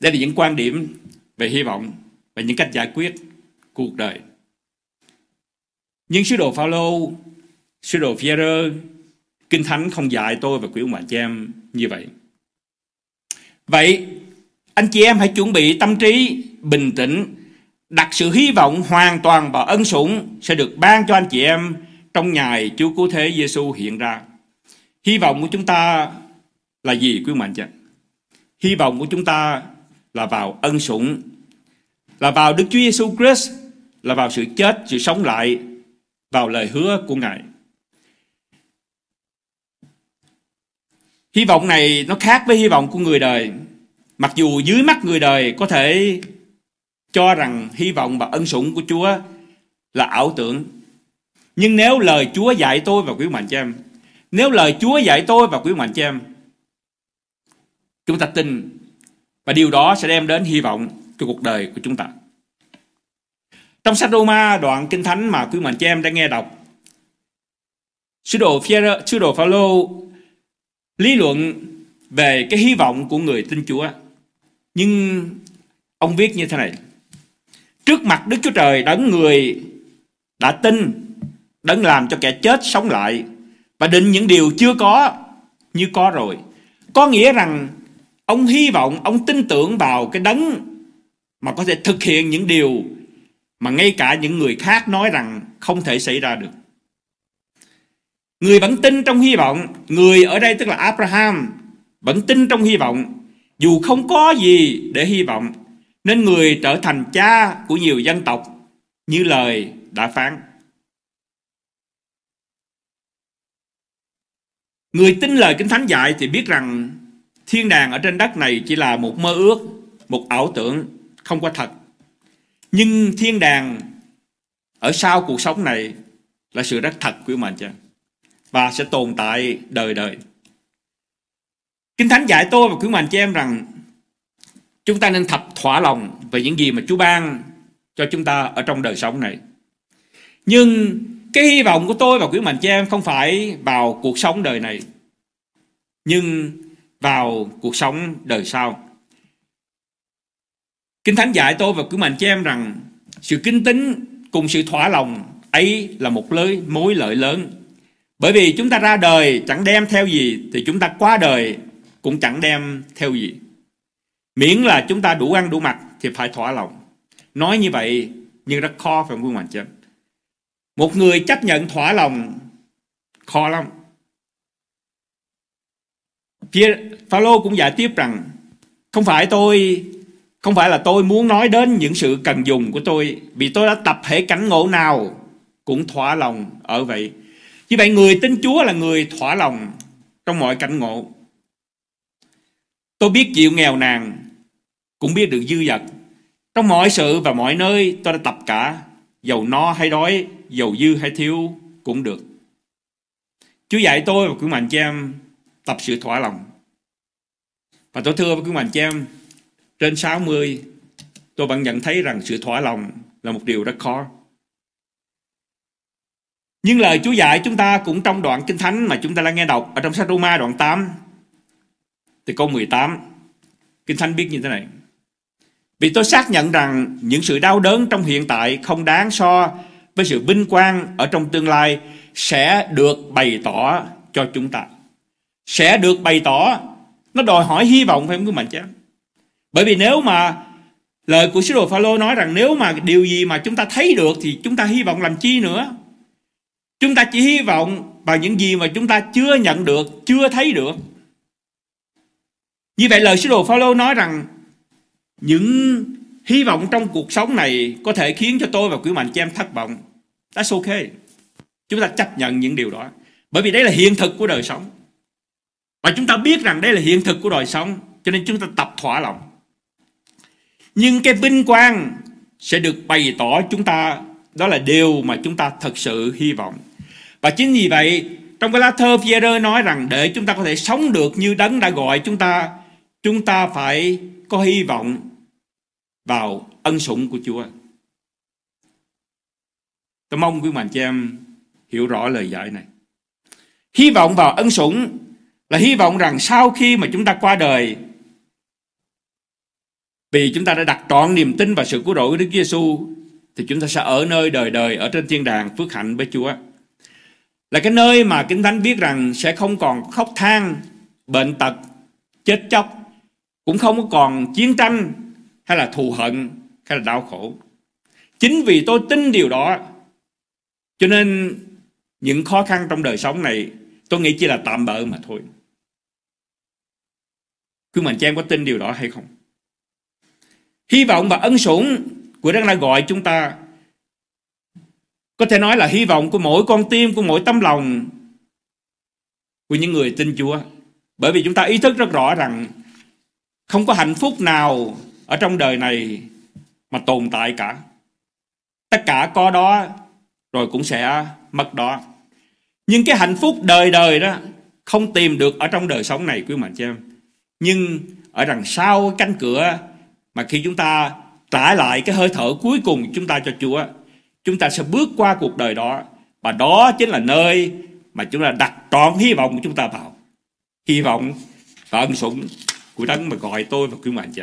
Đây là những quan điểm về hy vọng và những cách giải quyết cuộc đời. Nhưng sứ đồ Phaolô, sứ đồ pierre kinh thánh không dạy tôi và quý ông bà chị em như vậy. Vậy anh chị em hãy chuẩn bị tâm trí bình tĩnh, đặt sự hy vọng hoàn toàn vào ân sủng sẽ được ban cho anh chị em trong ngày Chúa Cứu Thế Giêsu hiện ra. Hy vọng của chúng ta là gì quý ông bà chị? em? Hy vọng của chúng ta là vào ân sủng, là vào Đức Chúa Giêsu Christ, là vào sự chết, sự sống lại, vào lời hứa của Ngài. Hy vọng này nó khác với hy vọng của người đời. Mặc dù dưới mắt người đời có thể cho rằng hy vọng và ân sủng của Chúa là ảo tưởng. Nhưng nếu lời Chúa dạy tôi và quý mạnh cho em, nếu lời Chúa dạy tôi và quý mạnh cho em, chúng ta tin và điều đó sẽ đem đến hy vọng cho cuộc đời của chúng ta. Trong sách Roma đoạn kinh thánh mà quý mạnh cho em đã nghe đọc, sứ đồ Phaolô, sứ đồ Phaolô lý luận về cái hy vọng của người tin Chúa. Nhưng Ông viết như thế này. Trước mặt Đức Chúa Trời đấng người đã tin, đấng làm cho kẻ chết sống lại và định những điều chưa có như có rồi. Có nghĩa rằng ông hy vọng, ông tin tưởng vào cái đấng mà có thể thực hiện những điều mà ngay cả những người khác nói rằng không thể xảy ra được. Người vẫn tin trong hy vọng, người ở đây tức là Abraham vẫn tin trong hy vọng dù không có gì để hy vọng nên người trở thành cha của nhiều dân tộc như lời đã phán. Người tin lời Kinh Thánh dạy thì biết rằng thiên đàng ở trên đất này chỉ là một mơ ước, một ảo tưởng, không có thật. Nhưng thiên đàng ở sau cuộc sống này là sự rất thật của mình chứ và sẽ tồn tại đời đời. Kinh Thánh dạy tôi và quý mạnh chị em rằng chúng ta nên thật thỏa lòng về những gì mà Chúa ban cho chúng ta ở trong đời sống này. Nhưng cái hy vọng của tôi và quý mạnh chị em không phải vào cuộc sống đời này, nhưng vào cuộc sống đời sau. Kinh Thánh dạy tôi và quý mạnh chị em rằng sự kinh tín cùng sự thỏa lòng ấy là một lưới mối lợi lớn. Bởi vì chúng ta ra đời chẳng đem theo gì, thì chúng ta qua đời cũng chẳng đem theo gì. Miễn là chúng ta đủ ăn đủ mặc thì phải thỏa lòng. Nói như vậy nhưng rất khó phải không, quý chị? Một người chấp nhận thỏa lòng, khó lắm. Phaolô cũng giải tiếp rằng, không phải tôi, không phải là tôi muốn nói đến những sự cần dùng của tôi, vì tôi đã tập hệ cảnh ngộ nào cũng thỏa lòng ở vậy. Như vậy người tin Chúa là người thỏa lòng trong mọi cảnh ngộ. Tôi biết chịu nghèo nàn cũng biết được dư dật. Trong mọi sự và mọi nơi tôi đã tập cả dầu no hay đói, dầu dư hay thiếu cũng được. Chúa dạy tôi và quý mạnh chị em tập sự thỏa lòng. Và tôi thưa với quý mạnh chị em, trên 60 tôi vẫn nhận thấy rằng sự thỏa lòng là một điều rất khó. Nhưng lời Chúa dạy chúng ta cũng trong đoạn Kinh Thánh mà chúng ta đang nghe đọc ở trong sách Roma đoạn 8 từ câu 18 Kinh Thánh biết như thế này Vì tôi xác nhận rằng những sự đau đớn trong hiện tại không đáng so với sự vinh quang ở trong tương lai sẽ được bày tỏ cho chúng ta. Sẽ được bày tỏ, nó đòi hỏi hy vọng phải không quý mạnh chứ? Bởi vì nếu mà lời của sứ đồ Phaolô nói rằng nếu mà điều gì mà chúng ta thấy được thì chúng ta hy vọng làm chi nữa? Chúng ta chỉ hy vọng vào những gì mà chúng ta chưa nhận được, chưa thấy được. Như vậy lời sứ đồ Phaolô nói rằng những hy vọng trong cuộc sống này có thể khiến cho tôi và quý mạnh chị em thất vọng. That's okay. Chúng ta chấp nhận những điều đó. Bởi vì đây là hiện thực của đời sống. Và chúng ta biết rằng đây là hiện thực của đời sống. Cho nên chúng ta tập thỏa lòng. Nhưng cái vinh quang sẽ được bày tỏ chúng ta đó là điều mà chúng ta thật sự hy vọng. Và chính vì vậy, trong cái lá thơ Pierre nói rằng để chúng ta có thể sống được như đấng đã gọi chúng ta chúng ta phải có hy vọng vào ân sủng của Chúa. Tôi mong quý mạnh chị em hiểu rõ lời dạy này. Hy vọng vào ân sủng là hy vọng rằng sau khi mà chúng ta qua đời, vì chúng ta đã đặt trọn niềm tin vào sự cứu rỗi của Đức Giêsu thì chúng ta sẽ ở nơi đời đời ở trên thiên đàng phước hạnh với Chúa. Là cái nơi mà Kinh Thánh viết rằng sẽ không còn khóc than, bệnh tật, chết chóc cũng không còn chiến tranh hay là thù hận hay là đau khổ. Chính vì tôi tin điều đó cho nên những khó khăn trong đời sống này tôi nghĩ chỉ là tạm bợ mà thôi. Cứ mình cho em có tin điều đó hay không? Hy vọng và ân sủng của Đấng đã gọi chúng ta có thể nói là hy vọng của mỗi con tim, của mỗi tấm lòng của những người tin Chúa. Bởi vì chúng ta ý thức rất rõ rằng không có hạnh phúc nào ở trong đời này mà tồn tại cả. Tất cả có đó rồi cũng sẽ mất đó. Nhưng cái hạnh phúc đời đời đó không tìm được ở trong đời sống này quý mạnh chị em. Nhưng ở đằng sau cánh cửa mà khi chúng ta trả lại cái hơi thở cuối cùng chúng ta cho Chúa, chúng ta sẽ bước qua cuộc đời đó và đó chính là nơi mà chúng ta đặt trọn hy vọng của chúng ta vào. Hy vọng và ân sủng của đấng mà gọi tôi và quý mạng chị